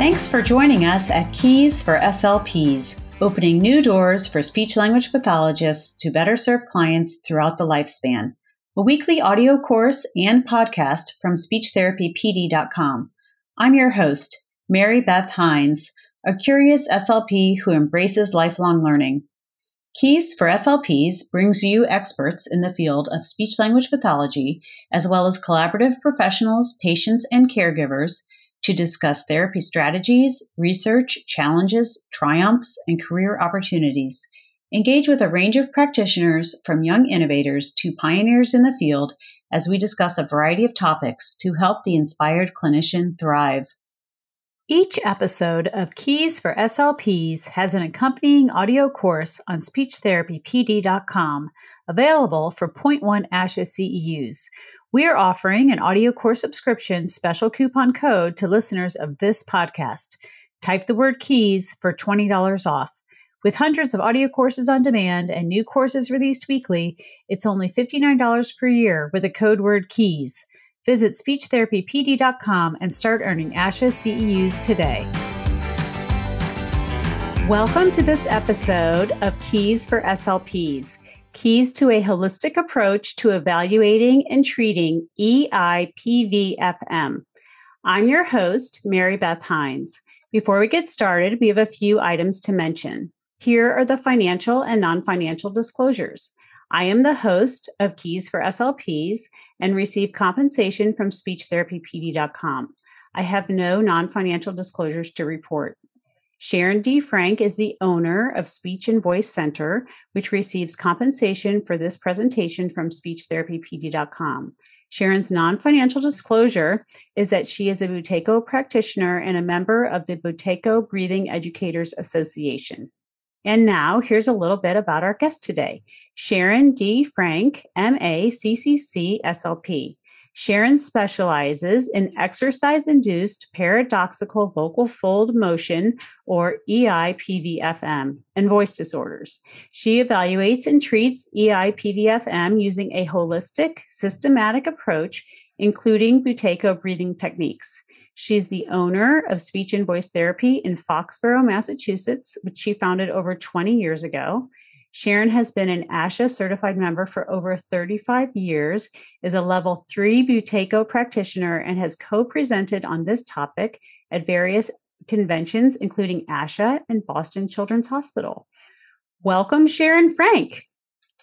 Thanks for joining us at Keys for SLPs, opening new doors for speech language pathologists to better serve clients throughout the lifespan. A weekly audio course and podcast from SpeechTherapyPD.com. I'm your host, Mary Beth Hines, a curious SLP who embraces lifelong learning. Keys for SLPs brings you experts in the field of speech language pathology, as well as collaborative professionals, patients, and caregivers to discuss therapy strategies, research, challenges, triumphs, and career opportunities. Engage with a range of practitioners from young innovators to pioneers in the field as we discuss a variety of topics to help the inspired clinician thrive. Each episode of Keys for SLPs has an accompanying audio course on speechtherapypd.com available for 0.1 ASHA CEUs. We are offering an audio course subscription special coupon code to listeners of this podcast. Type the word keys for $20 off. With hundreds of audio courses on demand and new courses released weekly, it's only $59 per year with the code word KEYS. Visit speechtherapypd.com and start earning ASHA CEUs today. Welcome to this episode of Keys for SLPs Keys to a Holistic Approach to Evaluating and Treating EIPVFM. I'm your host, Mary Beth Hines. Before we get started, we have a few items to mention. Here are the financial and non financial disclosures. I am the host of Keys for SLPs and receive compensation from speechtherapypd.com. I have no non financial disclosures to report. Sharon D. Frank is the owner of Speech and Voice Center, which receives compensation for this presentation from speechtherapypd.com. Sharon's non financial disclosure is that she is a Buteyko practitioner and a member of the Buteyko Breathing Educators Association. And now here's a little bit about our guest today Sharon D. Frank, MA, CCC, SLP. Sharon specializes in exercise induced paradoxical vocal fold motion, or EIPVFM, and voice disorders. She evaluates and treats EIPVFM using a holistic, systematic approach, including Buteyko breathing techniques. She's the owner of Speech and Voice Therapy in Foxborough, Massachusetts, which she founded over 20 years ago. Sharon has been an ASHA certified member for over 35 years, is a level three Buteyko practitioner, and has co presented on this topic at various conventions, including ASHA and Boston Children's Hospital. Welcome, Sharon Frank.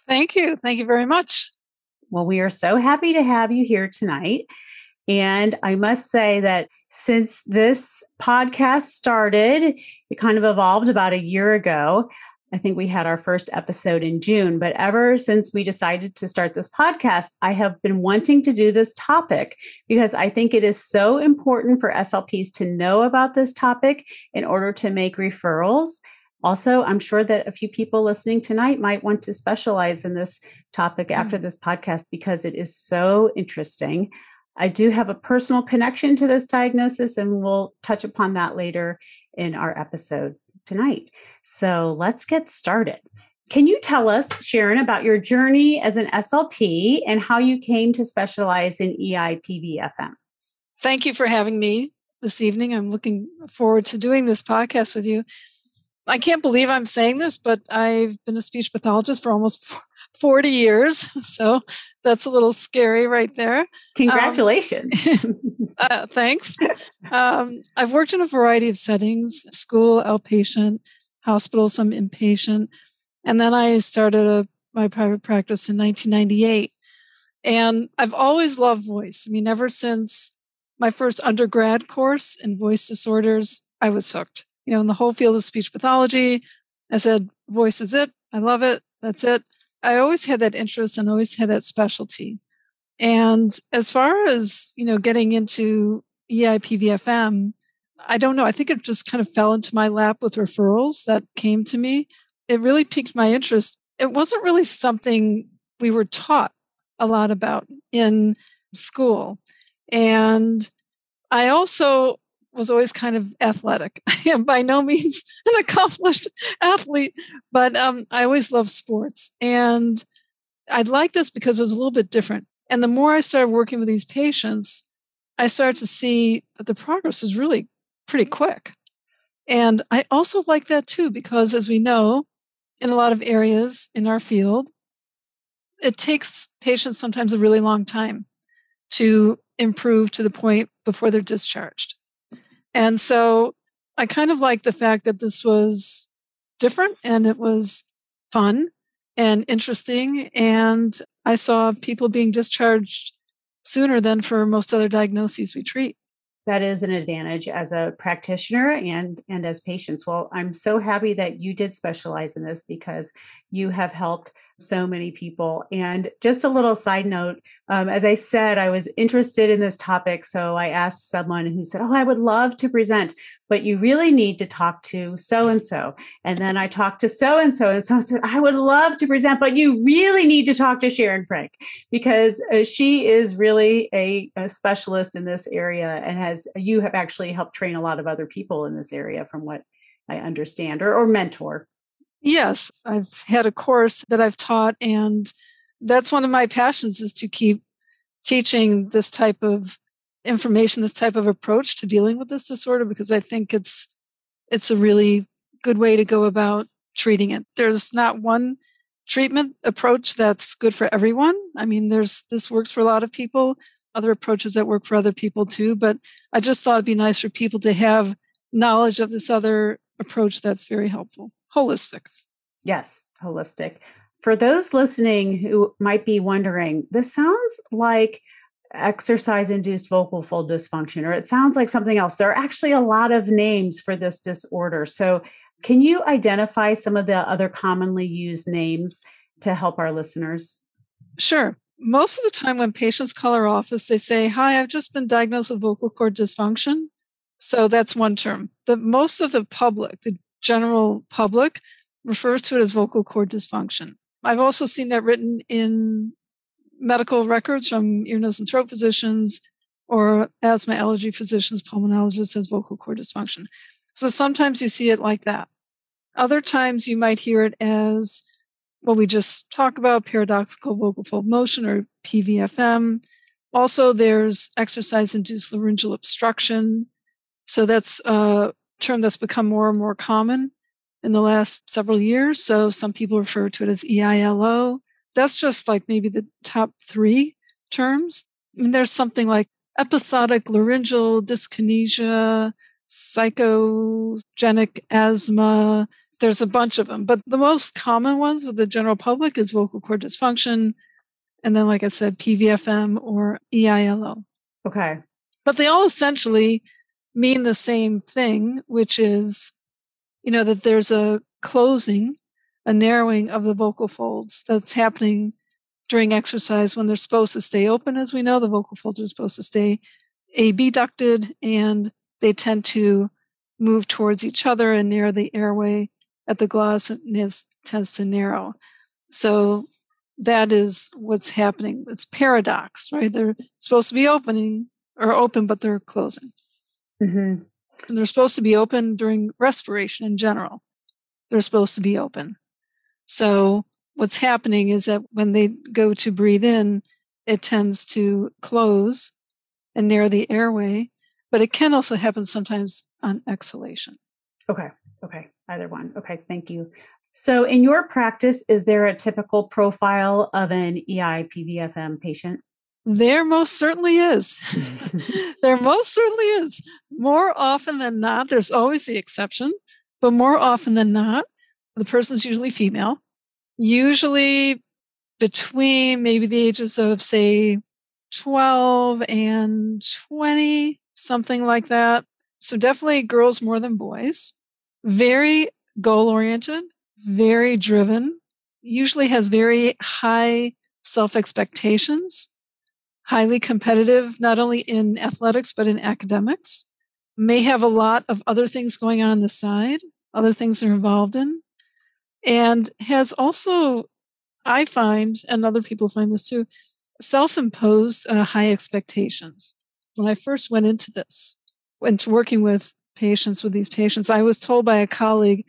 Thank you. Thank you very much. Well, we are so happy to have you here tonight. And I must say that since this podcast started, it kind of evolved about a year ago. I think we had our first episode in June, but ever since we decided to start this podcast, I have been wanting to do this topic because I think it is so important for SLPs to know about this topic in order to make referrals. Also, I'm sure that a few people listening tonight might want to specialize in this topic after mm-hmm. this podcast because it is so interesting. I do have a personal connection to this diagnosis, and we'll touch upon that later in our episode tonight. So let's get started. Can you tell us, Sharon, about your journey as an SLP and how you came to specialize in EIPVFM? Thank you for having me this evening. I'm looking forward to doing this podcast with you. I can't believe I'm saying this, but I've been a speech pathologist for almost 40 years. So that's a little scary right there. Congratulations. Um, uh, thanks. Um, I've worked in a variety of settings school, outpatient, hospital, some inpatient. And then I started a, my private practice in 1998. And I've always loved voice. I mean, ever since my first undergrad course in voice disorders, I was hooked. You know, in the whole field of speech pathology, I said, voice is it. I love it. That's it. I always had that interest and always had that specialty. And as far as, you know, getting into EIPVFM, I don't know. I think it just kind of fell into my lap with referrals that came to me. It really piqued my interest. It wasn't really something we were taught a lot about in school. And I also was always kind of athletic. I am by no means an accomplished athlete, but um, I always loved sports. And I like this because it was a little bit different. And the more I started working with these patients, I started to see that the progress is really pretty quick. And I also like that too, because as we know, in a lot of areas in our field, it takes patients sometimes a really long time to improve to the point before they're discharged. And so I kind of like the fact that this was different and it was fun and interesting. And I saw people being discharged sooner than for most other diagnoses we treat that is an advantage as a practitioner and and as patients. Well i'm so happy that you did specialize in this because you have helped so many people. And just a little side note um, as i said i was interested in this topic so i asked someone who said oh i would love to present but you really need to talk to so and so. And then I talked to so and so, and so said, I would love to present, but you really need to talk to Sharon Frank because uh, she is really a, a, specialist in this area and has, you have actually helped train a lot of other people in this area from what I understand or, or mentor. Yes, I've had a course that I've taught, and that's one of my passions is to keep teaching this type of information, this type of approach to dealing with this disorder because I think it's it's a really good way to go about treating it. There's not one treatment approach that's good for everyone. I mean, there's this works for a lot of people, other approaches that work for other people too, but I just thought it'd be nice for people to have knowledge of this other approach that's very helpful. Holistic. Yes, holistic. For those listening who might be wondering, this sounds like exercise induced vocal fold dysfunction, or it sounds like something else. There are actually a lot of names for this disorder. So, can you identify some of the other commonly used names to help our listeners? Sure. Most of the time, when patients call our office, they say, Hi, I've just been diagnosed with vocal cord dysfunction. So, that's one term. The most of the public, the general public, refers to it as vocal cord dysfunction. I've also seen that written in medical records from ear, nose, and throat physicians or asthma allergy physicians, pulmonologists as vocal cord dysfunction. So sometimes you see it like that. Other times you might hear it as what we just talked about, paradoxical vocal fold motion or PVFM. Also, there's exercise induced laryngeal obstruction. So that's a term that's become more and more common in the last several years. So some people refer to it as EILO that's just like maybe the top three terms. I mean, there's something like episodic laryngeal dyskinesia, psychogenic asthma. There's a bunch of them, but the most common ones with the general public is vocal cord dysfunction. And then, like I said, PVFM or EILO. Okay. But they all essentially mean the same thing, which is, you know, that there's a closing a narrowing of the vocal folds that's happening during exercise when they're supposed to stay open. As we know, the vocal folds are supposed to stay abducted and they tend to move towards each other and near the airway at the glottis it tends to narrow. So that is what's happening. It's paradox, right? They're supposed to be opening or open, but they're closing. Mm-hmm. And they're supposed to be open during respiration in general. They're supposed to be open. So what's happening is that when they go to breathe in, it tends to close and narrow the airway, but it can also happen sometimes on exhalation. Okay. Okay. Either one. Okay. Thank you. So, in your practice, is there a typical profile of an EI PVFM patient? There most certainly is. there most certainly is. More often than not, there's always the exception, but more often than not, the person's usually female, usually between maybe the ages of, say, 12 and 20, something like that. So definitely girls more than boys. Very goal oriented, very driven, usually has very high self expectations, highly competitive, not only in athletics, but in academics, may have a lot of other things going on, on the side, other things they're involved in and has also, I find, and other people find this too, self imposed uh, high expectations. When I first went into this, into working with patients with these patients, I was told by a colleague,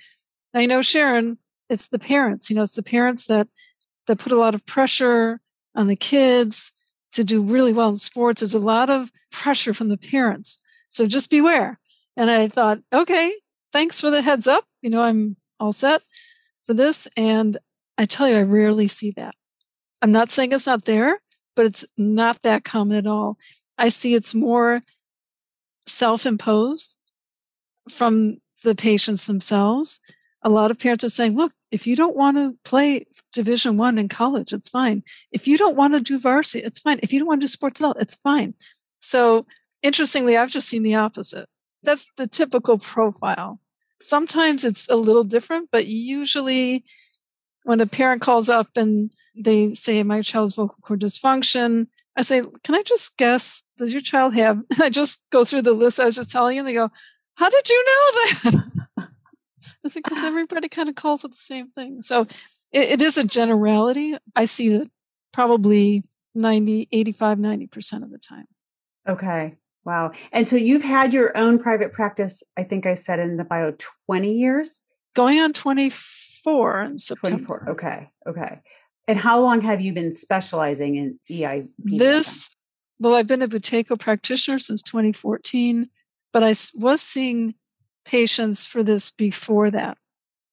I know, Sharon, it's the parents, you know, it's the parents that, that put a lot of pressure on the kids to do really well in sports. There's a lot of pressure from the parents. So just beware. And I thought, okay, thanks for the heads up. You know, I'm all set for this. And I tell you, I rarely see that. I'm not saying it's not there, but it's not that common at all. I see it's more self imposed from the patients themselves. A lot of parents are saying, look, if you don't want to play division one in college, it's fine. If you don't want to do varsity, it's fine. If you don't want to do sports at all, it's fine. So interestingly, I've just seen the opposite. That's the typical profile. Sometimes it's a little different, but usually when a parent calls up and they say my child's vocal cord dysfunction, I say, Can I just guess? Does your child have? And I just go through the list I was just telling you, and they go, How did you know that? I said, Because everybody kind of calls it the same thing. So it, it is a generality. I see it probably 90, 85, 90% of the time. Okay. Wow. And so you've had your own private practice, I think I said in the bio 20 years? Going on 24 in September. 24. Okay. Okay. And how long have you been specializing in EI? This, well, I've been a Buteyko practitioner since 2014, but I was seeing patients for this before that,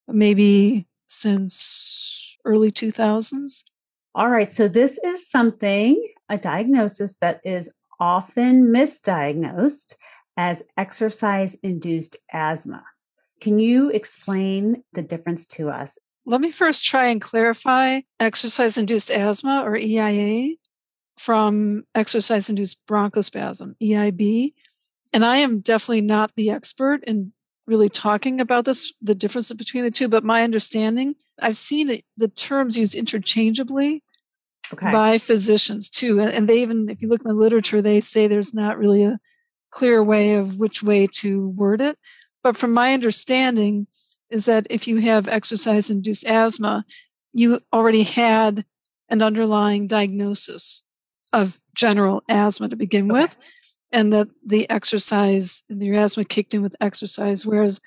maybe since early 2000s. All right. So this is something, a diagnosis that is often misdiagnosed as exercise induced asthma. Can you explain the difference to us? Let me first try and clarify exercise induced asthma or EIA from exercise induced bronchospasm, EIB. And I am definitely not the expert in really talking about this, the difference between the two, but my understanding, I've seen it, the terms used interchangeably okay. by physicians too. And they even, if you look in the literature, they say there's not really a clear way of which way to word it. But from my understanding, is that if you have exercise induced asthma, you already had an underlying diagnosis of general asthma to begin okay. with, and that the exercise, and your asthma kicked in with exercise, whereas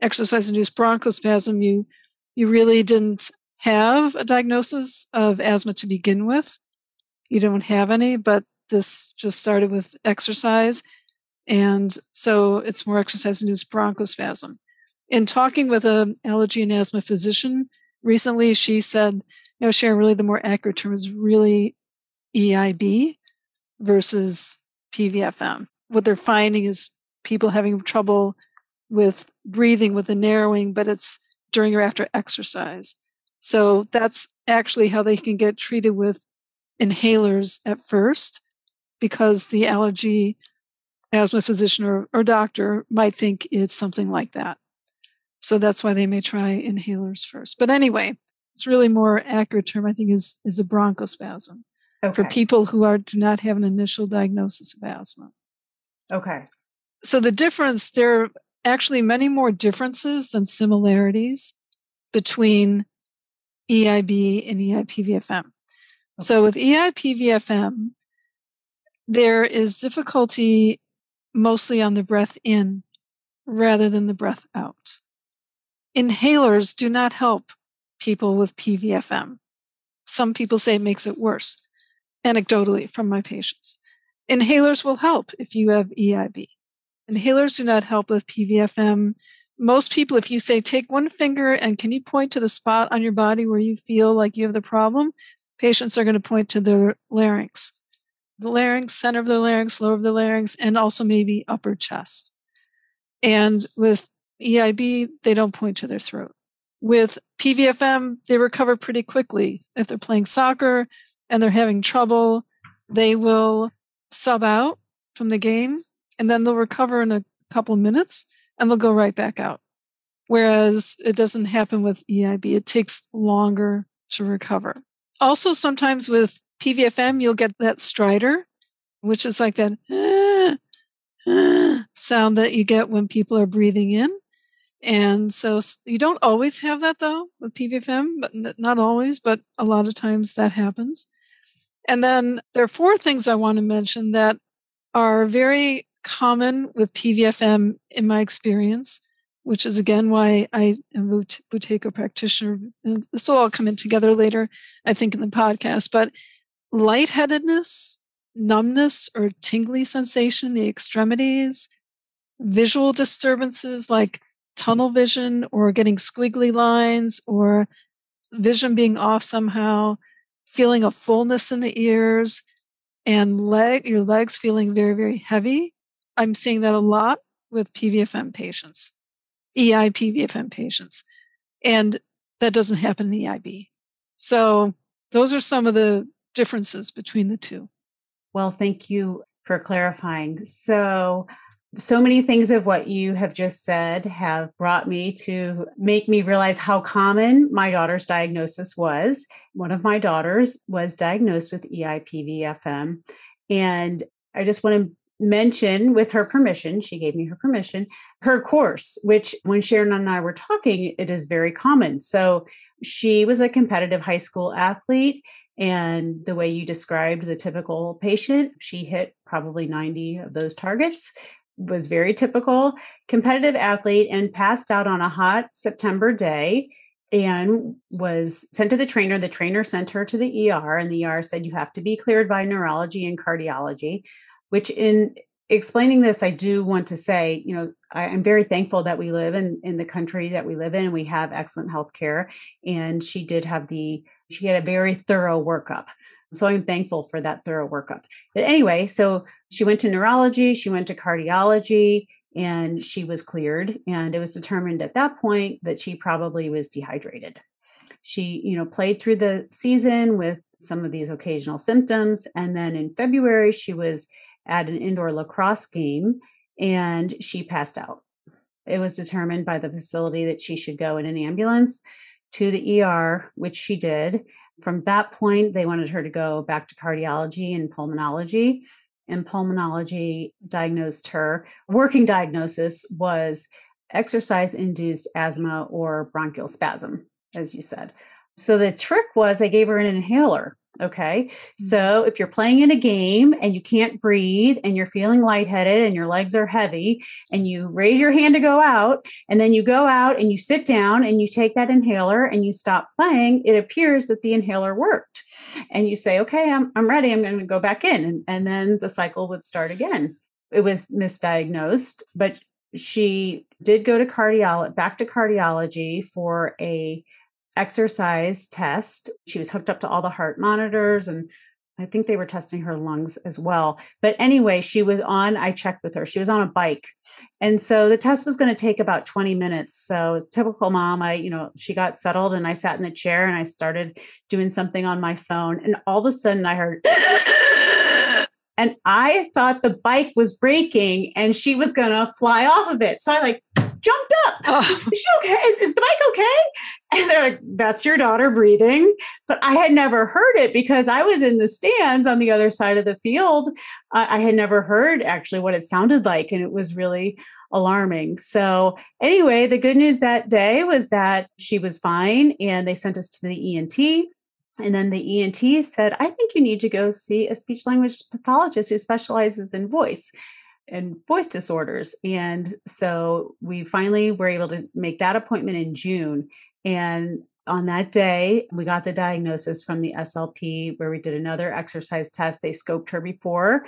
exercise induced bronchospasm, you you really didn't have a diagnosis of asthma to begin with. You don't have any, but this just started with exercise. And so it's more exercise induced bronchospasm. In talking with an allergy and asthma physician recently, she said, you know, Sharon, really the more accurate term is really EIB versus PVFM. What they're finding is people having trouble with breathing with the narrowing, but it's during or after exercise. So that's actually how they can get treated with inhalers at first, because the allergy asthma physician or, or doctor might think it's something like that. So that's why they may try inhalers first. But anyway, it's really more accurate term, I think, is, is a bronchospasm okay. for people who are do not have an initial diagnosis of asthma. Okay. So the difference, there are actually many more differences than similarities between EIB and EIPVFM. Okay. So with EIPVFM, there is difficulty mostly on the breath in rather than the breath out. Inhalers do not help people with PVFM. Some people say it makes it worse, anecdotally from my patients. Inhalers will help if you have EIB. Inhalers do not help with PVFM most people, if you say, take one finger and can you point to the spot on your body where you feel like you have the problem, patients are going to point to their larynx. The larynx, center of the larynx, lower of the larynx, and also maybe upper chest. And with EIB, they don't point to their throat. With PVFM, they recover pretty quickly. If they're playing soccer and they're having trouble, they will sub out from the game and then they'll recover in a couple of minutes and they'll go right back out. Whereas it doesn't happen with EIB, it takes longer to recover. Also, sometimes with PVFM, you'll get that stridor, which is like that sound that you get when people are breathing in. And so you don't always have that though with PVFM, but not always, but a lot of times that happens. And then there are four things I want to mention that are very common with PVFM in my experience, which is again why I am a Buteyko practitioner. And this will all come in together later, I think, in the podcast. But lightheadedness, numbness, or tingly sensation in the extremities, visual disturbances like tunnel vision or getting squiggly lines or vision being off somehow, feeling a fullness in the ears, and leg your legs feeling very very heavy. I'm seeing that a lot with PVFM patients, EI PVFM patients, and that doesn't happen in EIB. So those are some of the differences between the two. Well, thank you for clarifying. So so many things of what you have just said have brought me to make me realize how common my daughter's diagnosis was. One of my daughters was diagnosed with EIPVFM. And I just want to mention, with her permission, she gave me her permission, her course, which when Sharon and I were talking, it is very common. So she was a competitive high school athlete. And the way you described the typical patient, she hit probably 90 of those targets was very typical competitive athlete and passed out on a hot September day and was sent to the trainer. The trainer sent her to the ER, and the ER said, You have to be cleared by neurology and cardiology, which in explaining this, I do want to say, you know, I, am very thankful that we live in, in the country that we live in and we have excellent health care. And she did have the, she had a very thorough workup. So I'm thankful for that thorough workup. But anyway, so she went to neurology, she went to cardiology, and she was cleared. And it was determined at that point that she probably was dehydrated. She, you know, played through the season with some of these occasional symptoms. And then in February, she was at an indoor lacrosse game and she passed out. It was determined by the facility that she should go in an ambulance to the ER, which she did. From that point, they wanted her to go back to cardiology and pulmonology. And pulmonology diagnosed her. Working diagnosis was exercise induced asthma or bronchial spasm, as you said. So the trick was they gave her an inhaler Okay. Mm-hmm. So if you're playing in a game and you can't breathe and you're feeling lightheaded and your legs are heavy and you raise your hand to go out and then you go out and you sit down and you take that inhaler and you stop playing, it appears that the inhaler worked. And you say, okay, I'm, I'm ready. I'm going to go back in. And, and then the cycle would start again. It was misdiagnosed, but she did go to cardiology, back to cardiology for a exercise test. She was hooked up to all the heart monitors and I think they were testing her lungs as well. But anyway, she was on, I checked with her, she was on a bike. And so the test was going to take about 20 minutes. So typical mom, I, you know, she got settled and I sat in the chair and I started doing something on my phone. And all of a sudden I heard, and I thought the bike was breaking and she was going to fly off of it. So I like jumped up. Oh. Is she okay? Is, is, the bike okay? And they're like, that's your daughter breathing. But I had never heard it because I was in the stands on the other side of the field. Uh, I had never heard actually what it sounded like. And it was really alarming. So, anyway, the good news that day was that she was fine and they sent us to the ENT. And then the ENT said, I think you need to go see a speech language pathologist who specializes in voice and voice disorders. And so we finally were able to make that appointment in June. And on that day, we got the diagnosis from the SLP where we did another exercise test. They scoped her before,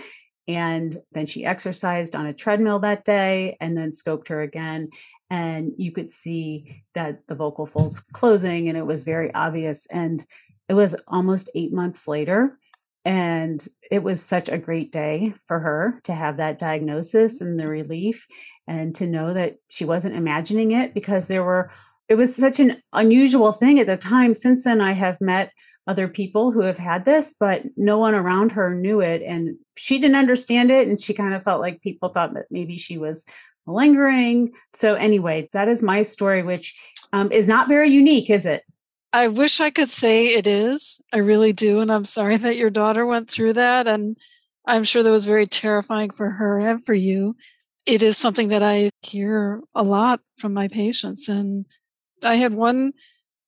and then she exercised on a treadmill that day and then scoped her again. And you could see that the vocal folds closing, and it was very obvious. And it was almost eight months later and it was such a great day for her to have that diagnosis and the relief and to know that she wasn't imagining it because there were, it was such an unusual thing at the time. Since then, I have met other people who have had this, but no one around her knew it. And she didn't understand it. And she kind of felt like people thought that maybe she was malingering. So, anyway, that is my story, which um, is not very unique, is it? I wish I could say it is. I really do. And I'm sorry that your daughter went through that. And I'm sure that was very terrifying for her and for you. It is something that I hear a lot from my patients. And I had one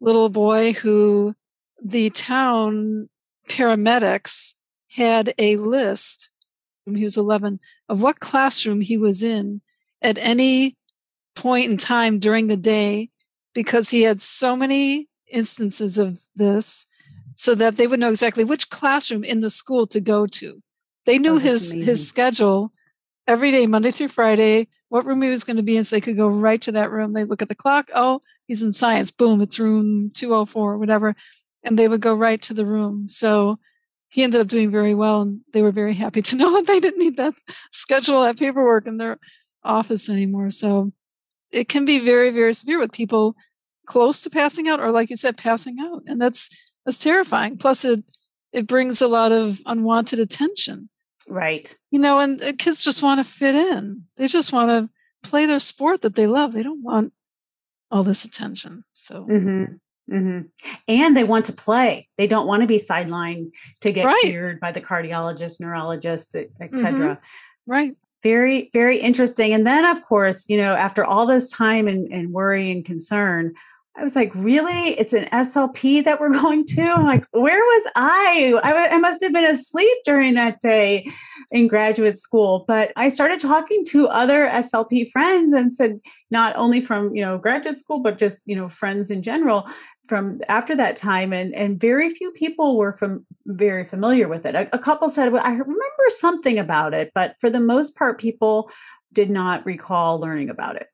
little boy who the town paramedics had a list when he was 11 of what classroom he was in at any point in time during the day because he had so many instances of this so that they would know exactly which classroom in the school to go to. They knew oh, his amazing. his schedule every day, Monday through Friday, what room he was going to be in. So they could go right to that room. They look at the clock. Oh, he's in science. Boom, it's room 204, whatever. And they would go right to the room. So he ended up doing very well. And they were very happy to know that they didn't need that schedule, that paperwork in their office anymore. So it can be very, very severe with people close to passing out or like you said, passing out. And that's that's terrifying. Plus it it brings a lot of unwanted attention. Right. You know, and kids just want to fit in. They just want to play their sport that they love. They don't want all this attention. So mm-hmm. Mm-hmm. And they want to play. They don't want to be sidelined to get right. cleared by the cardiologist, neurologist, etc. Mm-hmm. Right. Very, very interesting. And then, of course, you know, after all this time and, and worry and concern, I was like, really? It's an SLP that we're going to? I'm like, where was I? I, w- I must have been asleep during that day in graduate school. But I started talking to other SLP friends and said, not only from, you know, graduate school, but just, you know, friends in general from after that time. And, and very few people were from very familiar with it. A, a couple said, well, I remember something about it, but for the most part, people did not recall learning about it.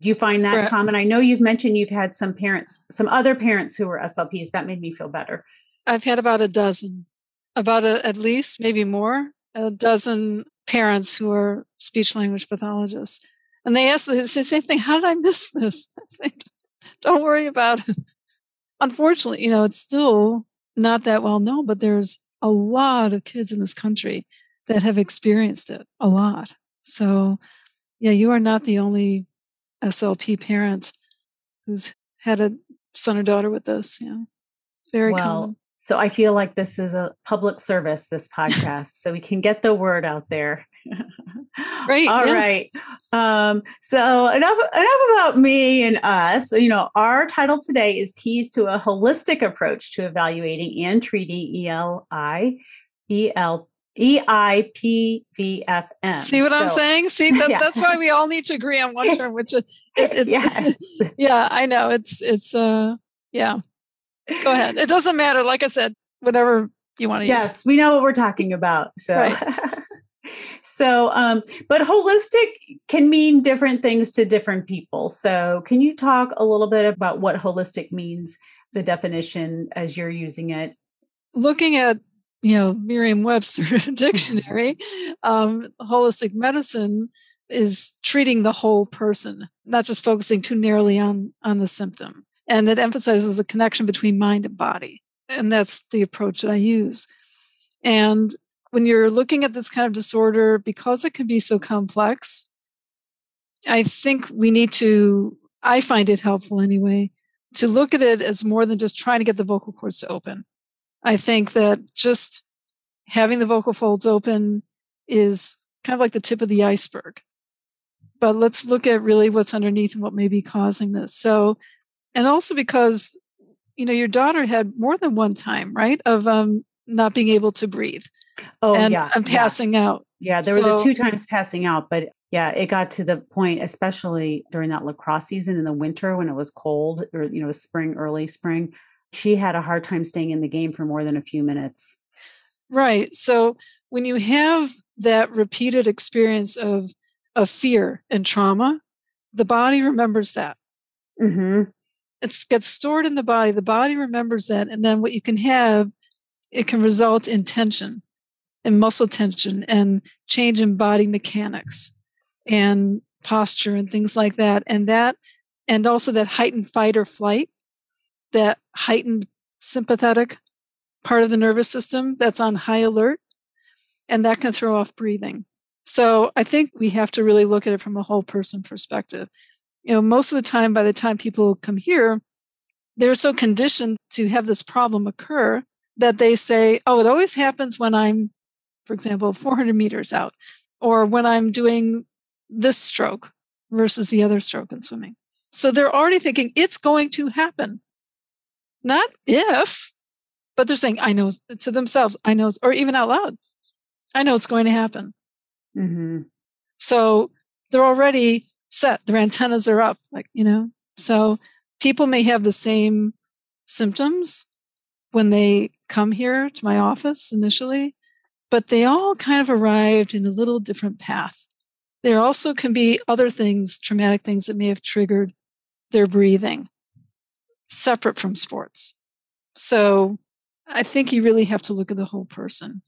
Do you find that right. common? I know you've mentioned you've had some parents, some other parents who were SLPs. That made me feel better. I've had about a dozen, about a, at least maybe more, a dozen parents who are speech language pathologists. And they ask the same thing How did I miss this? I say, Don't worry about it. Unfortunately, you know, it's still not that well known, but there's a lot of kids in this country that have experienced it a lot. So, yeah, you are not the only SLP parent who's had a son or daughter with this. Yeah. Very well, common. So I feel like this is a public service, this podcast, so we can get the word out there. Great. All yeah. right. Um, so enough enough about me and us. You know, our title today is Keys to a Holistic Approach to Evaluating and Treating ELI, EL, EIPVFM. See what so, I'm saying? See, that, yeah. that's why we all need to agree on one term, which is, it, it, yes. yeah, I know. It's, it's, uh, yeah. Go ahead. It doesn't matter. Like I said, whatever you want to yes, use. Yes, we know what we're talking about. So, right. so, um, but holistic can mean different things to different people. So, can you talk a little bit about what holistic means, the definition as you're using it? Looking at you know merriam-webster dictionary um, holistic medicine is treating the whole person not just focusing too narrowly on on the symptom. And it emphasizes a connection between mind and body and that's the approach that i use. And when you're looking at this kind of disorder because it can be so complex i think we need to i find it helpful anyway to look at it as more than just trying to get the vocal cords to open I think that just having the vocal folds open is kind of like the tip of the iceberg. But let's look at really what's underneath and what may be causing this. So, and also because, you know, your daughter had more than one time, right, of um, not being able to breathe. Oh, and, yeah. And passing yeah. out. Yeah, there so, were the two times passing out, but yeah, it got to the point, especially during that lacrosse season in the winter when it was cold or, you know, spring, early spring, she had a hard time staying in the game for more than a few minutes. Right. So when you have that repeated experience of of fear and trauma, the body remembers that. Mm-hmm. It gets stored in the body. The body remembers that, and then what you can have, it can result in tension, and muscle tension, and change in body mechanics, and posture, and things like that. And that, and also that heightened fight or flight that heightened sympathetic part of the nervous system that's on high alert, and that can throw off breathing. So I think we have to really look at it from a whole person perspective. You know, most of the time, by the time people come here, they're so conditioned to have this problem occur that they say, oh, it always happens when I'm, for example, 400 meters out, or when I'm doing this stroke versus the other stroke in swimming. So they're already thinking it's going to happen. Not if, but they're saying, I know to themselves, I know, or even out loud, I know it's going to happen. Mm-hmm. So they're already set. Their antennas are up, like, you know. So people may have the same symptoms when they come here to my office initially, but they all kind of arrived in a little different path. There also can be other things, traumatic things that may have triggered their breathing separate from sports. So I think you really have to look at the whole person.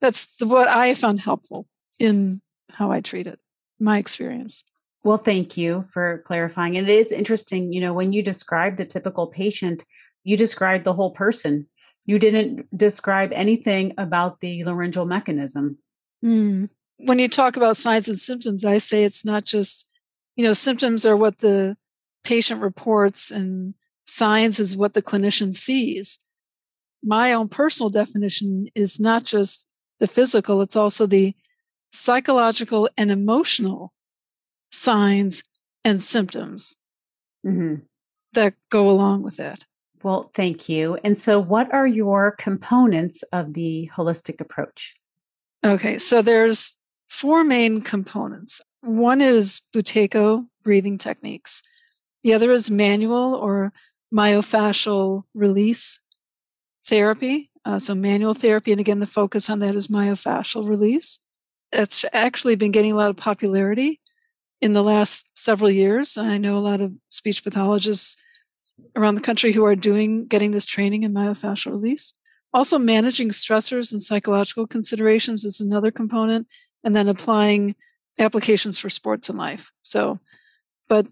That's the, what I found helpful in how I treat it, my experience. Well, thank you for clarifying. And it is interesting, you know, when you describe the typical patient, you described the whole person. You didn't describe anything about the laryngeal mechanism. Mm. When you talk about signs and symptoms, I say it's not just, you know, symptoms are what the patient reports and signs is what the clinician sees. My own personal definition is not just the physical, it's also the psychological and emotional signs and symptoms mm-hmm. that go along with it. Well, thank you. And so, what are your components of the holistic approach? Okay, so there's four main components. One is Buteyko breathing techniques. The other is manual or myofascial release therapy. Uh, so, manual therapy, and again, the focus on that is myofascial release. It's actually been getting a lot of popularity in the last several years. I know a lot of speech pathologists around the country who are doing getting this training in myofascial release. Also, managing stressors and psychological considerations is another component, and then applying applications for sports and life. So, but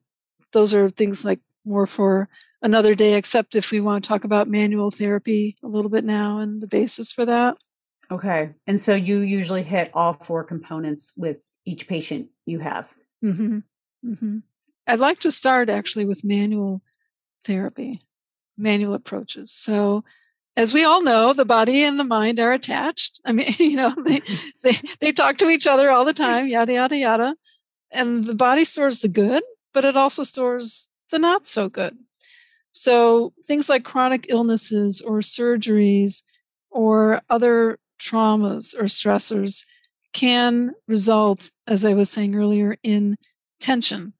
those are things like more for another day, except if we want to talk about manual therapy a little bit now and the basis for that. Okay. And so you usually hit all four components with each patient you have. Mm-hmm. Mm-hmm. I'd like to start actually with manual therapy, manual approaches. So, as we all know, the body and the mind are attached. I mean, you know, they they they talk to each other all the time, yada yada yada. And the body stores the good, but it also stores the not so good. So things like chronic illnesses or surgeries or other traumas or stressors can result, as I was saying earlier, in tension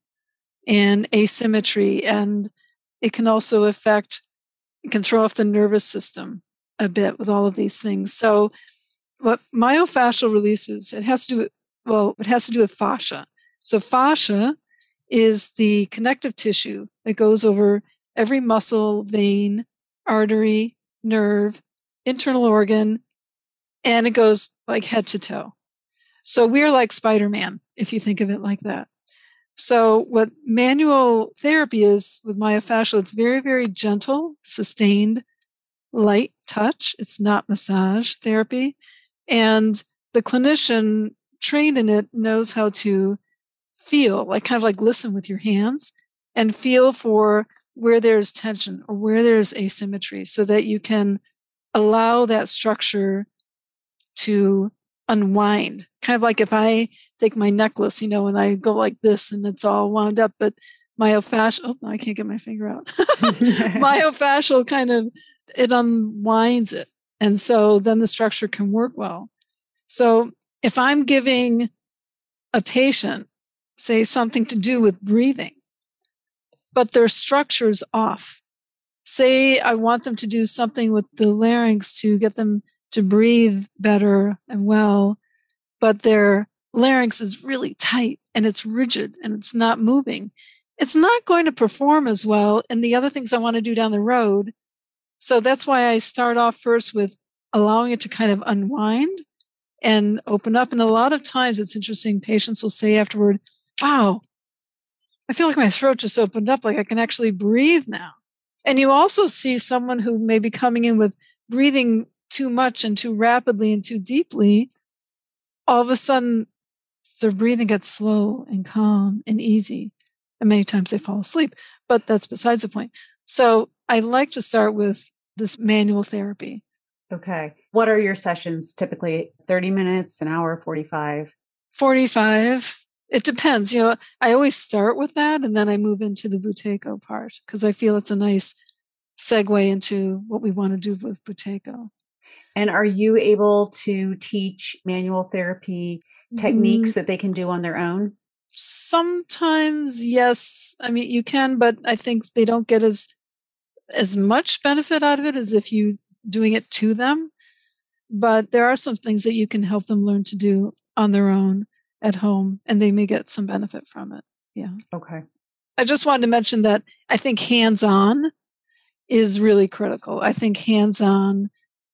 and asymmetry. And it can also affect, it can throw off the nervous system a bit with all of these things. So, what myofascial releases, it has to do with, well, it has to do with fascia. So, fascia is the connective tissue that goes over every muscle, vein, artery, nerve, internal organ, and it goes like head to toe. So we're like Spider Man, if you think of it like that. So, what manual therapy is with myofascial, it's very, very gentle, sustained, light touch. It's not massage therapy. And the clinician trained in it knows how to feel, like kind of like listen with your hands and feel for where there's tension or where there's asymmetry so that you can allow that structure to unwind. Kind of like if I take my necklace, you know, and I go like this and it's all wound up, but myofascial, oh, I can't get my finger out. myofascial kind of, it unwinds it. And so then the structure can work well. So if I'm giving a patient, say, something to do with breathing, but their structure's off, say I want them to do something with the larynx to get them to breathe better and well, but their larynx is really tight and it's rigid and it's not moving, it's not going to perform as well in the other things I want to do down the road. So that's why I start off first with allowing it to kind of unwind and open up. And a lot of times it's interesting, patients will say afterward, Wow, I feel like my throat just opened up, like I can actually breathe now. And you also see someone who may be coming in with breathing too much and too rapidly and too deeply, all of a sudden their breathing gets slow and calm and easy. And many times they fall asleep, but that's besides the point. So I like to start with this manual therapy. Okay. What are your sessions typically? 30 minutes, an hour, 45? 45. It depends. You know, I always start with that and then I move into the Buteyko part because I feel it's a nice segue into what we want to do with Buteyko. And are you able to teach manual therapy techniques mm. that they can do on their own? Sometimes, yes. I mean, you can, but I think they don't get as as much benefit out of it as if you doing it to them. But there are some things that you can help them learn to do on their own. At home and they may get some benefit from it. Yeah. Okay. I just wanted to mention that I think hands on is really critical. I think hands on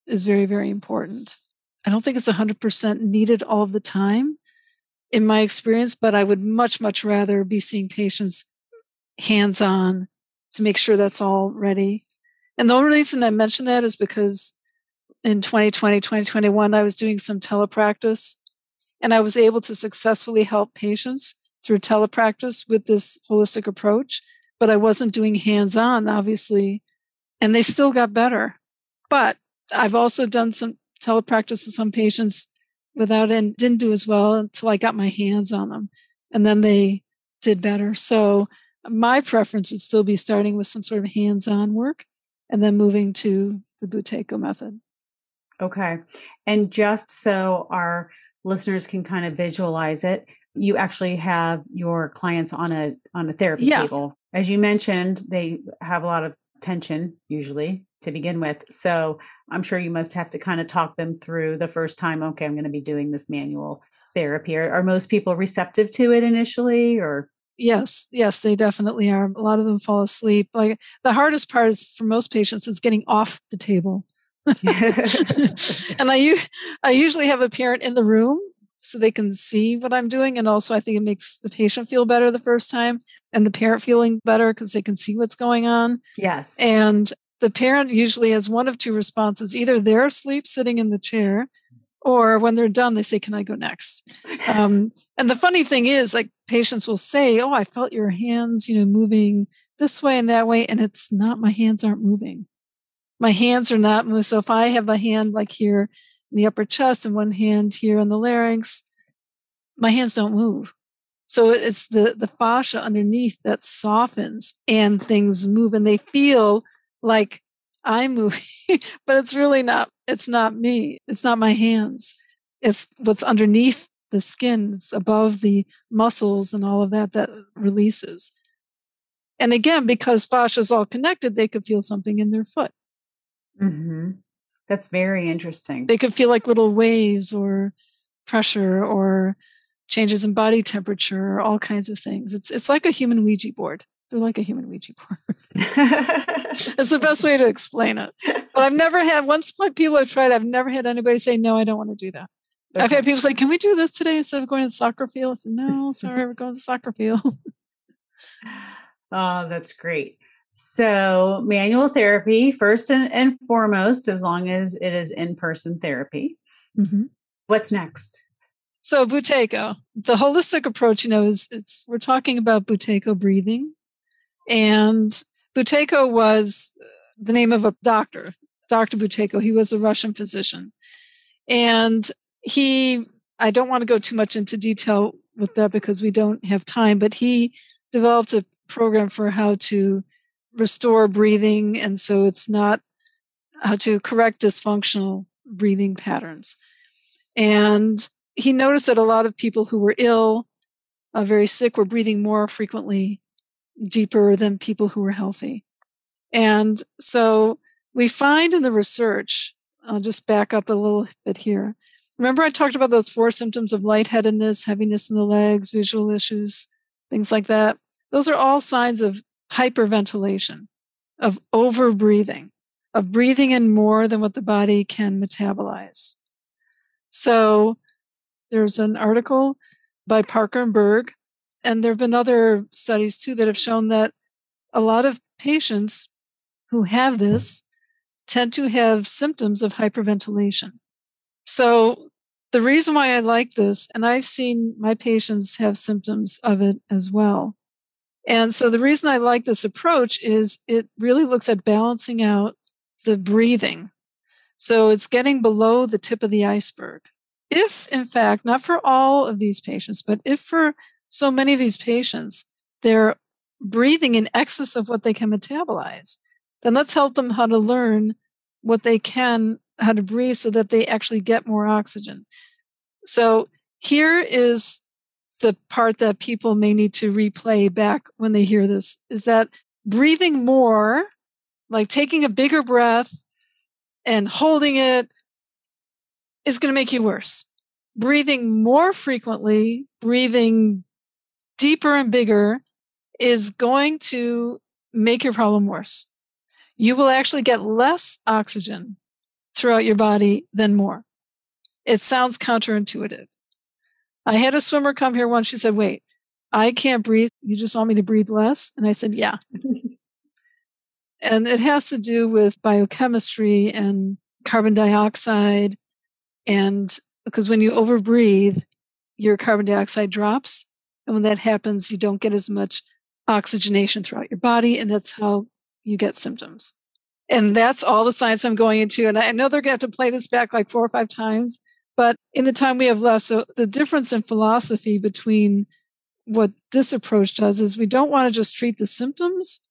is very, very important. I don't think it's 100% needed all the time in my experience, but I would much, much rather be seeing patients hands on to make sure that's all ready. And the only reason I mention that is because in 2020, 2021, I was doing some telepractice and I was able to successfully help patients through telepractice with this holistic approach, but I wasn't doing hands on, obviously, and they still got better. But I've also done some telepractice with some patients without and didn't do as well until I got my hands on them. And then they did better. So my preference would still be starting with some sort of hands on work and then moving to the Buteyko method. Okay. And just so our listeners can kind of visualize it, you actually have your clients on a on a therapy yeah. table. As you mentioned, they have a lot of tension usually to begin with. So I'm sure you must have to kind of talk them through the first time, okay, I'm going to be doing this manual therapy. Are, are most people receptive to it initially or Yes, yes, they definitely are. A lot of them fall asleep. Like the hardest part is for most patients is getting off the table. and I I usually have a parent in the room so they can see what I'm doing. And also, I think it makes the patient feel better the first time and the parent feeling better because they can see what's going on. Yes. And the parent usually has one of two responses either they're asleep sitting in the chair, or when they're done, they say, Can I go next? Um, and the funny thing is, like, patients will say, Oh, I felt your hands, you know, moving this way and that way. And it's not, my hands aren't moving. My hands are not moving. So if I have a hand like here, in the upper chest and one hand here on the larynx, my hands don't move. So it's the, the fascia underneath that softens and things move and they feel like I'm moving, but it's really not, it's not me. It's not my hands. It's what's underneath the skin. It's above the muscles and all of that that releases. And again, because fascia is all connected, they could feel something in their foot. Mm-hmm. That's very interesting. They could feel like little waves or pressure or changes in body temperature, all kinds of things. It's it's like a human Ouija board. They're like a human Ouija board. it's the best way to explain it. But I've never had once my people have tried, I've never had anybody say, no, I don't want to do that. Okay. I've had people say, Can we do this today instead of going to the soccer field? I said, No, sorry, we're going to the soccer field. oh, that's great. So, manual therapy, first and, foremost, as long as it is in person therapy. Mm-hmm. What's next? So, Buteyko, the holistic approach, you know, is it's we're talking about Buteyko breathing. And Buteyko was the name of a doctor, Dr. Buteyko. He was a Russian physician. And he, I don't want to go too much into detail with that because we don't have time, but he developed a program for how to restore breathing. And so it's not how to correct dysfunctional breathing patterns. And he noticed that a lot of people who were ill, uh, very sick, were breathing more frequently, deeper than people who were healthy. And so we find in the research, I'll just back up a little bit here. Remember, I talked about those four symptoms of lightheadedness, heaviness in the legs, visual issues, things like that. Those are all signs of hyperventilation, of overbreathing, of breathing in more than what the body can metabolize. So there's an article by Parker and Berg, and there have been other studies too that have shown that a lot of patients who have this tend to have symptoms of hyperventilation. So the reason why I like this, and I've seen my patients have symptoms of it as well, and so the reason I like this approach is it really looks at balancing out the breathing. So it's getting below the tip of the iceberg. If, in fact, not for all of these patients, but if for so many of these patients, they're breathing in excess of what they can metabolize, then let's help them how to learn what they can, how to breathe so that they actually get more oxygen. So here is the part that people may need to replay back when they hear this is that breathing more, like taking a bigger breath and holding it, is going to make you worse. breathing more frequently, breathing deeper and bigger is going to make your problem worse. You will actually get less oxygen throughout your body than more. It sounds counterintuitive. I had a swimmer come here once. She said, Wait, I can't breathe. You just want me to breathe less? And I said, Yeah. and it has to do with biochemistry and carbon dioxide. And because when you overbreathe, your carbon dioxide drops. And when that happens, you don't get as much oxygenation throughout your body. And that's how you get symptoms. And that's all the science I'm going into. And I know they're going to have to play this back like four or five times. But in the time we have left, so the difference in philosophy between what this approach does is we don't want to just treat the symptoms.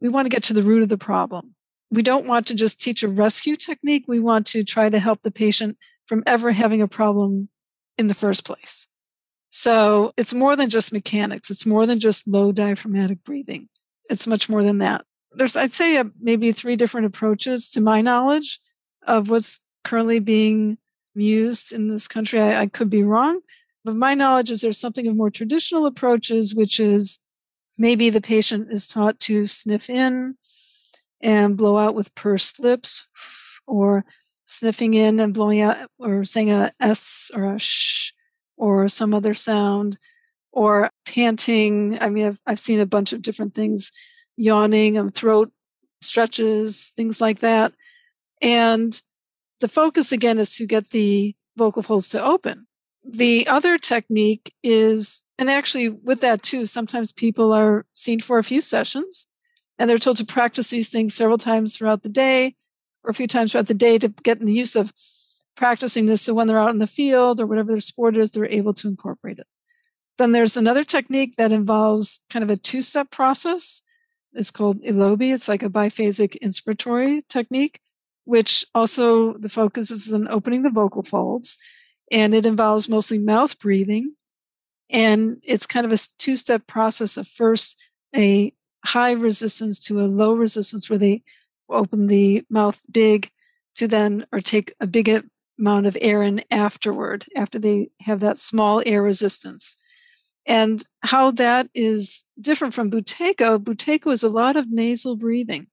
We want to get to the root of the problem. We don't want to just teach a rescue technique. We want to try to help the patient from ever having a problem in the first place. So it's more than just mechanics. It's more than just low diaphragmatic breathing. It's much more than that. There's, I'd say, uh, maybe three different approaches to my knowledge of what's currently being used in this country. I, I could be wrong, but my knowledge is there's something of more traditional approaches, which is maybe the patient is taught to sniff in and blow out with pursed lips, or sniffing in and blowing out, or saying a S or a sh or some other sound, or panting. I mean, I've, I've seen a bunch of different things, yawning and throat stretches, things like that. And the focus again is to get the vocal folds to open. The other technique is, and actually with that too, sometimes people are seen for a few sessions and they're told to practice these things several times throughout the day or a few times throughout the day to get in the use of practicing this so when they're out in the field or whatever their sport is, they're able to incorporate it. Then there's another technique that involves kind of a two step process. It's called EILOBI. It's like a biphasic inspiratory technique, which also the focus is on opening the vocal folds. And it involves mostly mouth breathing. And it's kind of a two step process of first a high resistance to a low resistance where they open the mouth big to then or take a big amount of air in afterward after they have that small air resistance and how that is different from buteyko buteyko is a lot of nasal breathing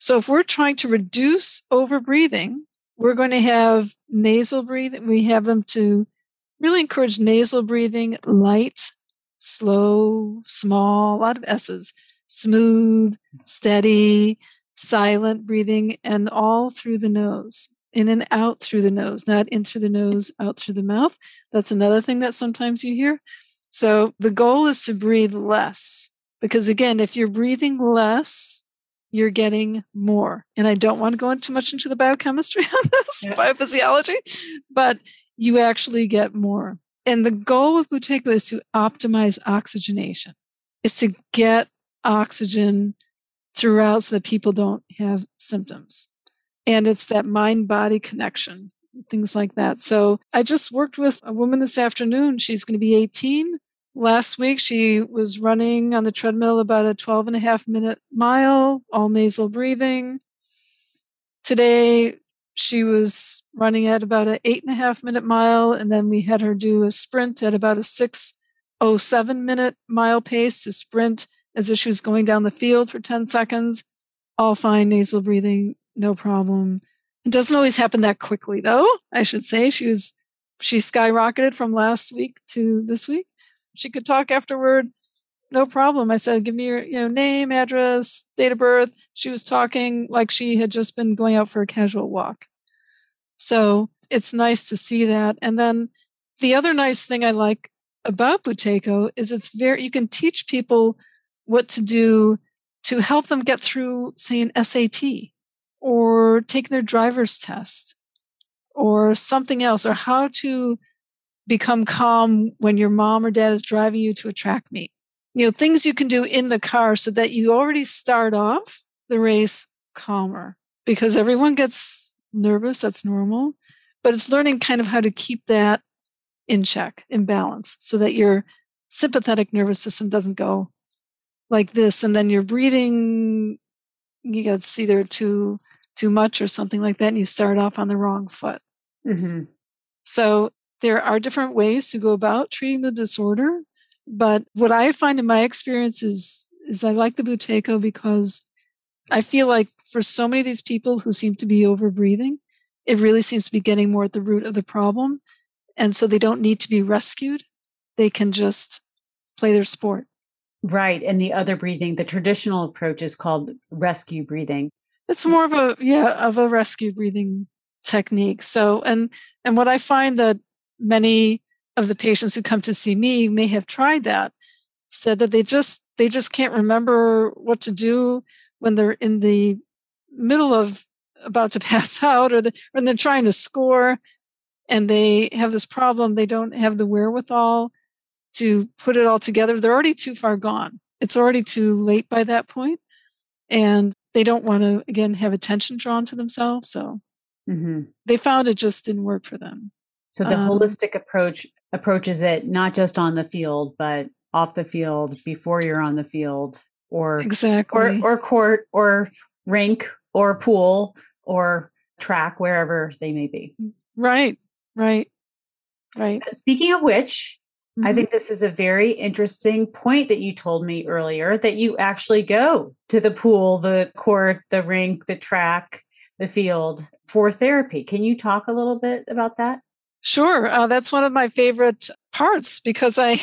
so if we're trying to reduce overbreathing, we're going to have nasal breathing we have them to really encourage nasal breathing light slow small a lot of s's smooth steady silent breathing and all through the nose, in and out through the nose, not in through the nose, out through the mouth. That's another thing that sometimes you hear. So the goal is to breathe less because again, if you're breathing less, you're getting more. And I don't want to go into too much into the biochemistry on this, yeah. biophysiology, but you actually get more. And the goal with Buteyko is to optimize oxygenation, is to get oxygen throughout so that people don't have symptoms. And it's that mind body connection, things like that. So I just worked with a woman this afternoon. She's going to be 18. Last week, she was running on the treadmill about a 12 and a half minute mile, all nasal breathing. Today, she was running at about an eight and a half minute mile. And then we had her do a sprint at about a 607 minute mile pace to sprint as if she was going down the field for 10 seconds. All fine, nasal breathing, no problem. It doesn't always happen that quickly, though, I should say. She was, she skyrocketed from last week to this week. She could talk afterward, no problem. I said, give me your you know, name, address, date of birth. She was talking like she had just been going out for a casual walk. So it's nice to see that. And then the other nice thing I like about Buteyko is it's very, you can teach people what to do to help them get through, say, an SAT or take their driver's test or something else, or how to become calm when your mom or dad is driving you to a track meet. You know, things you can do in the car so that you already start off the race calmer because everyone gets nervous. That's normal. But it's learning kind of how to keep that in check, in balance, so that your sympathetic nervous system doesn't go like this and then you're breathing you get either too too much or something like that and you start off on the wrong foot mm-hmm. so there are different ways to go about treating the disorder. But what I find in my experience is, is I like the Buteyko because I feel like for so many of these people who seem to be over breathing, it really seems to be getting more at the root of the problem. And so they don't need to be rescued. They can just play their sport. Right. And the other breathing, the traditional approach is called rescue breathing. It's more of a, yeah, of a rescue breathing technique. So, and, and what I find that many of the patients who come to see me may have tried that, said that they just, they just can't remember what to do when they're in the middle of about to pass out or the, when they're trying to score and they have this problem they don't have the wherewithal to put it all together. They're already too far gone. It's already too late by that point and they don't want to again have attention drawn to themselves so mm-hmm. they found it just didn't work for them so the um, holistic approach approaches it not just on the field but off the field before you're on the field or exactly or or court or rink or pool or track wherever they may be. Right. Right. Right. Speaking of which, mm-hmm. I think this is a very interesting point that you told me earlier that you actually go to the pool, the court, the rink, the track, the field for therapy. Can you talk a little bit about that? Sure. Uh, that's one of my favorite parts because I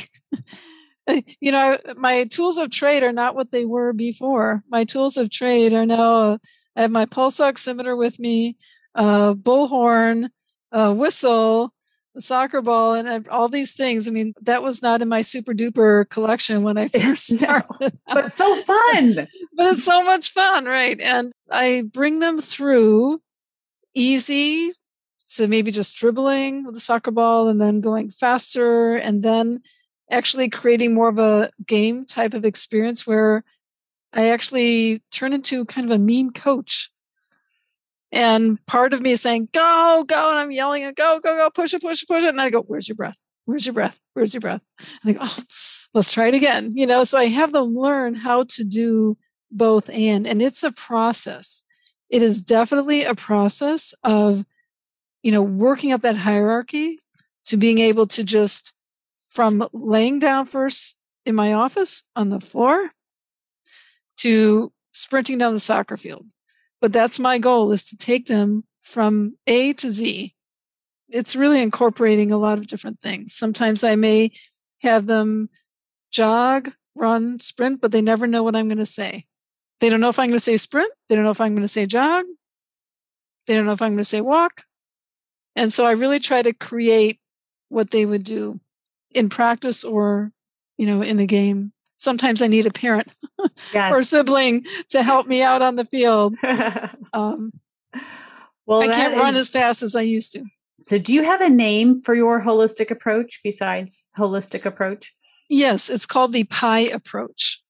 you know, my tools of trade are not what they were before. My tools of trade are now, I have my pulse oximeter with me, a bullhorn, a whistle, a soccer ball, and all these things. I mean, that was not in my super duper collection when I first started. No, but so fun. but it's so much fun, right? And I bring them through easy. So maybe just dribbling with the soccer ball and then going faster and then actually creating more of a game type of experience where I actually turn into kind of a mean coach. And part of me is saying, go, go. And I'm yelling go, go, go, push it, push it, push it. And I go, where's your breath? Where's your breath? Where's your breath? And I go, oh, let's try it again. You know, so I have them learn how to do both and, and it's a process. It is definitely a process of, you know, working up that hierarchy to being able to just from laying down first in my office on the floor to sprinting down the soccer field. But that's my goal is to take them from A to Z. It's really incorporating a lot of different things. Sometimes I may have them jog, run, sprint, but they never know what I'm going to say. They don't know if I'm going to say sprint. They don't know if I'm going to say jog. They don't know if I'm going to say walk. And so I really try to create what they would do in practice or you know in a game. Sometimes i need a parent yes. or sibling to help me out on the field. Um, well i can't is... run as fast as i used to. So do you have a name for your holistic approach besides holistic approach? Yes it's called the PIE approach.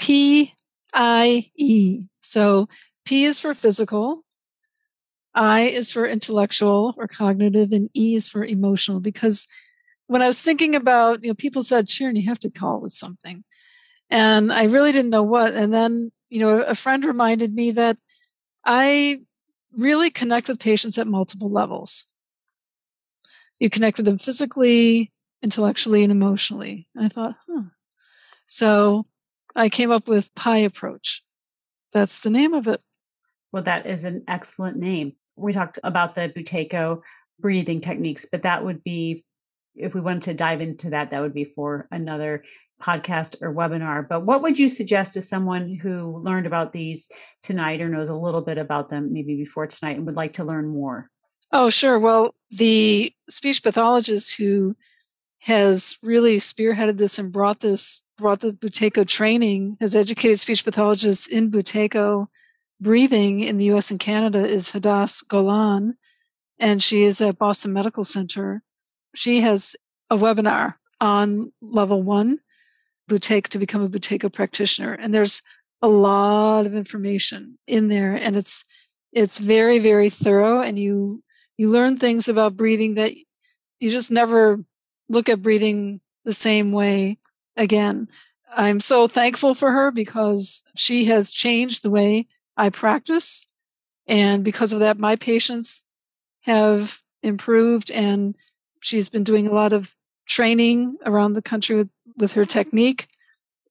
P i e. So p is for physical I is for intellectual or cognitive, and E is for emotional because when I was thinking about, you know, people said, Sharon, you have to call it something. And I really didn't know what. And then, you know, a friend reminded me that I really connect with patients at multiple levels. You connect with them physically, intellectually, and emotionally. And I thought, huh. So I came up with PIE Approach. That's the name of it. Well, that is an excellent name. We talked about the Buteyko breathing techniques, but that would be if we wanted to dive into that, that would be for another podcast or webinar. But what would you suggest to someone who learned about these tonight or knows a little bit about them maybe before tonight and would like to learn more? Oh, sure. Well, the speech pathologist who has really spearheaded this and brought this, brought the Buteyko training, has educated speech pathologists in Buteyko breathing in the US and Canada is Hadas Golan. And she is at Boston Medical Center she has a webinar on level one, Buteyko to become a Buteyko practitioner. And there's a lot of information in there and it's it's very, very thorough and you you learn things about breathing that you just never look at breathing the same way again. I'm so thankful for her because she has changed the way I practice. And because of that, my patients have improved and She's been doing a lot of training around the country with, with her mm-hmm. technique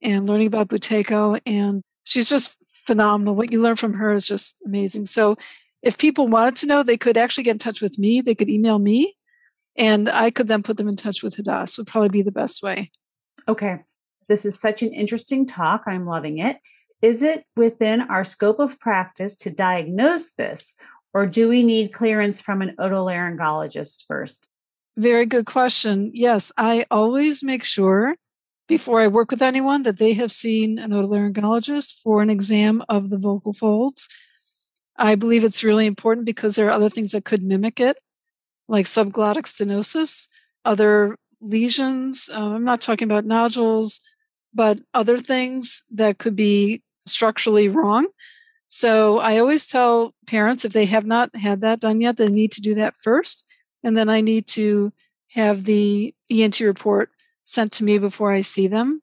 and learning about Buteyko. And she's just phenomenal. What you learn from her is just amazing. So if people wanted to know, they could actually get in touch with me. They could email me and I could then put them in touch with Hadas would probably be the best way. Okay. This is such an interesting talk. I'm loving it. Is it within our scope of practice to diagnose this, or do we need clearance from an otolaryngologist first? Very good question. Yes, I always make sure before I work with anyone that they have seen an otolaryngologist for an exam of the vocal folds. I believe it's really important because there are other things that could mimic it, like subglottic stenosis, other lesions. Uh, I'm not talking about nodules, but other things that could be structurally wrong. So I always tell parents if they have not had that done yet, they need to do that first. And then I need to have the ENT report sent to me before I see them.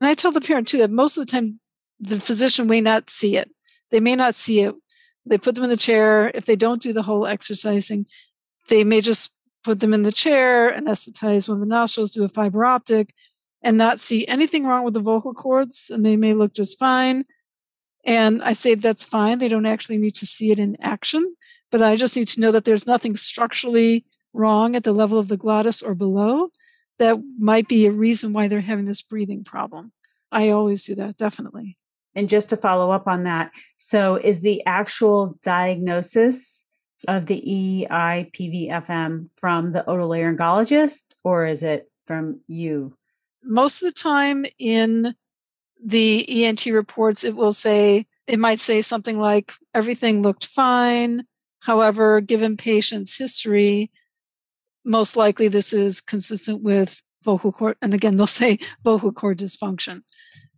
And I tell the parent too that most of the time the physician may not see it. They may not see it. They put them in the chair. If they don't do the whole exercising, they may just put them in the chair, anesthetize one of the nostrils, do a fiber optic, and not see anything wrong with the vocal cords, and they may look just fine. And I say that's fine. They don't actually need to see it in action, but I just need to know that there's nothing structurally wrong at the level of the glottis or below that might be a reason why they're having this breathing problem. I always do that, definitely. And just to follow up on that, so is the actual diagnosis of the EIPVFM from the otolaryngologist or is it from you? Most of the time in the ENT reports, it will say, it might say something like, everything looked fine. However, given patient's history, most likely this is consistent with vocal cord. And again, they'll say vocal cord dysfunction.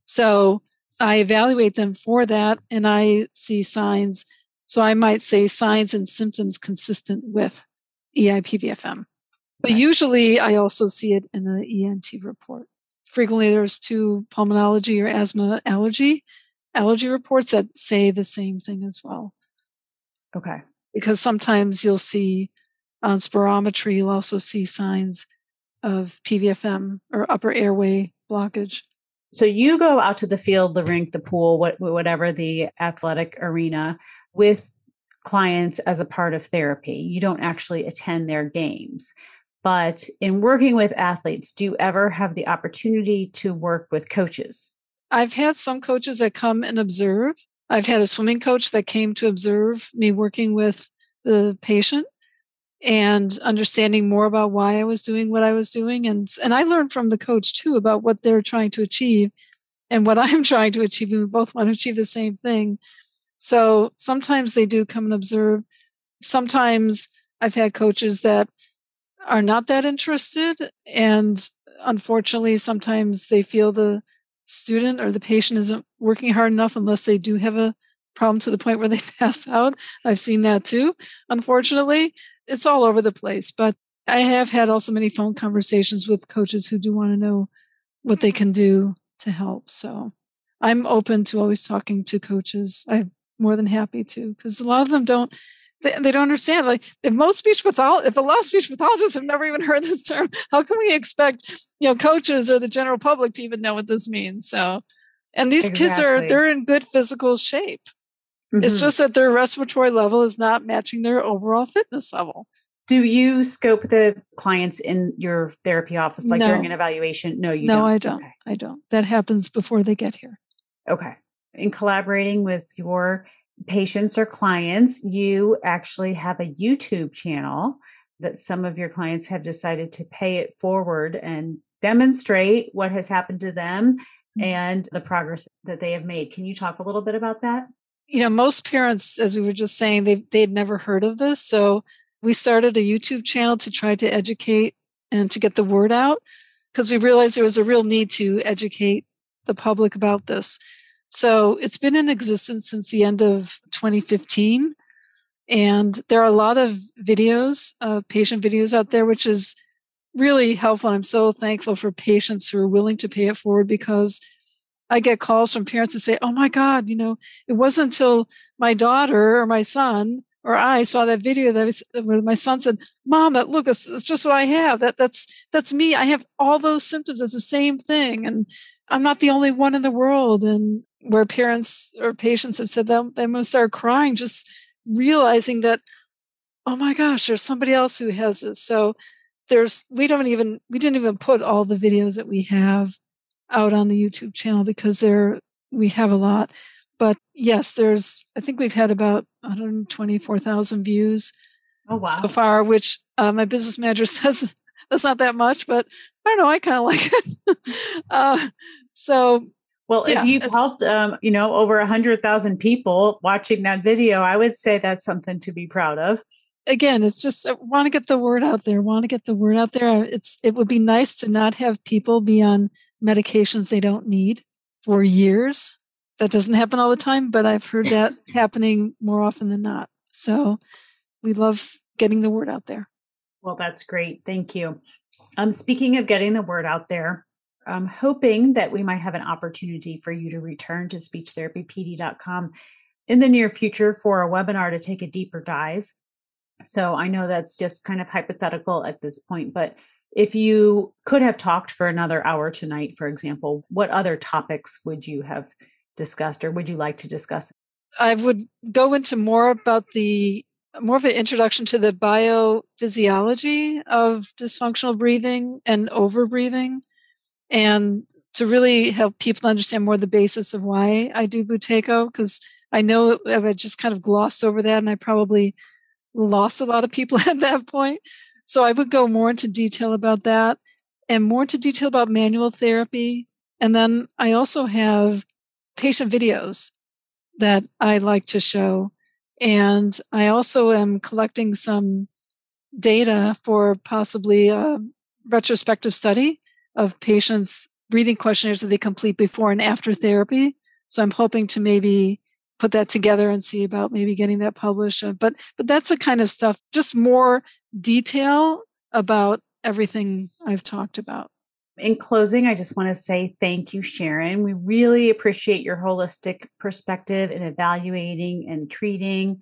So I evaluate them for that and I see signs. So I might say signs and symptoms consistent with EIPVFM. But usually I also see it in the ENT report frequently there's two pulmonology or asthma allergy allergy reports that say the same thing as well. Okay. Because sometimes you'll see on spirometry, you'll also see signs of PVFM or upper airway blockage. So you go out to the field, the rink, the pool, what, whatever the athletic arena with clients as a part of therapy. You don't actually attend their games. But in working with athletes, do you ever have the opportunity to work with coaches? I've had some coaches that come and observe. I've had a swimming coach that came to observe me working with the patient and understanding more about why I was doing what I was doing. And, and I learned from the coach too about what they're trying to achieve and what I'm trying to achieve. And we both want to achieve the same thing. So sometimes they do come and observe. Sometimes I've had coaches that are not that interested. And unfortunately, sometimes they feel the student or the patient isn't working hard enough unless they do have a problem to the point where they pass out. I've seen that too. Unfortunately, it's all over the place. But I have had also many phone conversations with coaches who do want to know what they can do to help. So I'm open to always talking to coaches. I'm more than happy to because a lot of them don't they, they don't understand. Like if most speech pathologists, if a lot of speech pathologists have never even heard this term, how can we expect, you know, coaches or the general public to even know what this means? So, and these exactly. kids are, they're in good physical shape. Mm-hmm. It's just that their respiratory level is not matching their overall fitness level. Do you scope the clients in your therapy office, like no. during an evaluation? No, you no, don't. I don't. Okay. I don't. That happens before they get here. Okay. In collaborating with your patients or clients, you actually have a YouTube channel that some of your clients have decided to pay it forward and demonstrate what has happened to them mm. and the progress that they have made. Can you talk a little bit about that? You know, most parents, as we were just saying, they they'd never heard of this. So we started a YouTube channel to try to educate and to get the word out because we realized there was a real need to educate the public about this. So it's been in existence since the end of 2015. And there are a lot of videos, uh, patient videos out there, which is really helpful. I'm so thankful for patients who are willing to pay it forward because I get calls from parents who say, Oh my God, you know, it wasn't until my daughter or my son or I saw that video that was, where my son said, "Mom, that look, it's, it's just what I have. That that's that's me. I have all those symptoms. It's the same thing, and I'm not the only one in the world." And where parents or patients have said that they must start crying, just realizing that, oh my gosh, there's somebody else who has this. So there's we don't even we didn't even put all the videos that we have out on the YouTube channel because there we have a lot. But yes, there's I think we've had about 124,000 views oh, wow. so far, which uh, my business manager says that's not that much, but I don't know, I kind of like it. uh, so well, yeah, if you've helped, um, you know, over a hundred thousand people watching that video, I would say that's something to be proud of again, it's just I uh, want to get the word out there. Want to get the word out there. It's it would be nice to not have people be on medications they don't need for years. That doesn't happen all the time, but I've heard that happening more often than not. So we love getting the word out there. Well, that's great. Thank you. Um, speaking of getting the word out there, I'm hoping that we might have an opportunity for you to return to speechtherapypd.com in the near future for a webinar to take a deeper dive so I know that's just kind of hypothetical at this point, but if you could have talked for another hour tonight, for example, what other topics would you have discussed or would you like to discuss? I would go into more about the more of an introduction to the biophysiology of dysfunctional breathing and overbreathing and to really help people understand more the basis of why I do Buteyko because I know I've just kind of glossed over that and I probably lost a lot of people at that point. So I would go more into detail about that and more into detail about manual therapy. And then I also have patient videos that I like to show. And I also am collecting some data for possibly a retrospective study of patients' breathing questionnaires that they complete before and after therapy. So I'm hoping to maybe put that together and see about maybe getting that published. Uh, but but that's the kind of stuff, just more detail about everything I've talked about. In closing, I just want to say thank you, Sharon. We really appreciate your holistic perspective in evaluating and treating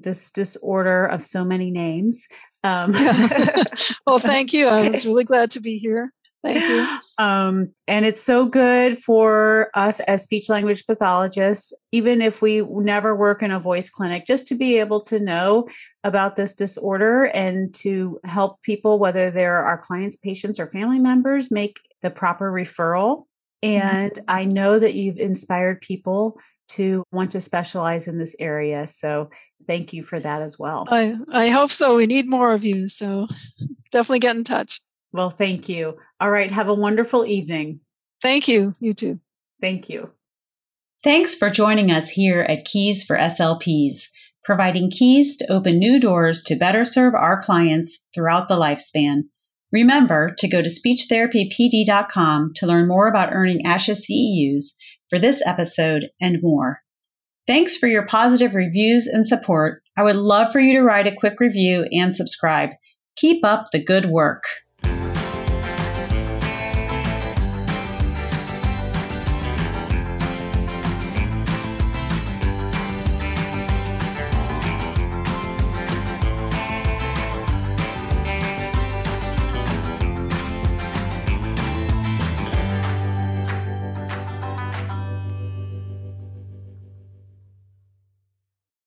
this disorder of so many names. Um, well, thank you. I was really glad to be here. Thank you. Um, and it's so good for us as speech language pathologists, even if we never work in a voice clinic, just to be able to know about this disorder and to help people, whether they're our clients, patients, or family members, make the proper referral. Mm-hmm. And mm-hmm. I know that you've inspired people to want to specialize in this area. So thank you for that as well. I, I hope so. We need more of you. So definitely get in touch. Well, thank you. All right. Have a wonderful evening. Thank you. You too. Thank you. Thanks for joining us here at Keys for SLPs, providing keys to open new doors to better serve our clients throughout the lifespan. Remember to go to speechtherapypd.com to learn more about earning ASHA CEUs for this episode and more. Thanks for your positive reviews and support. I would love for you to write a quick review and subscribe. Keep up the good work.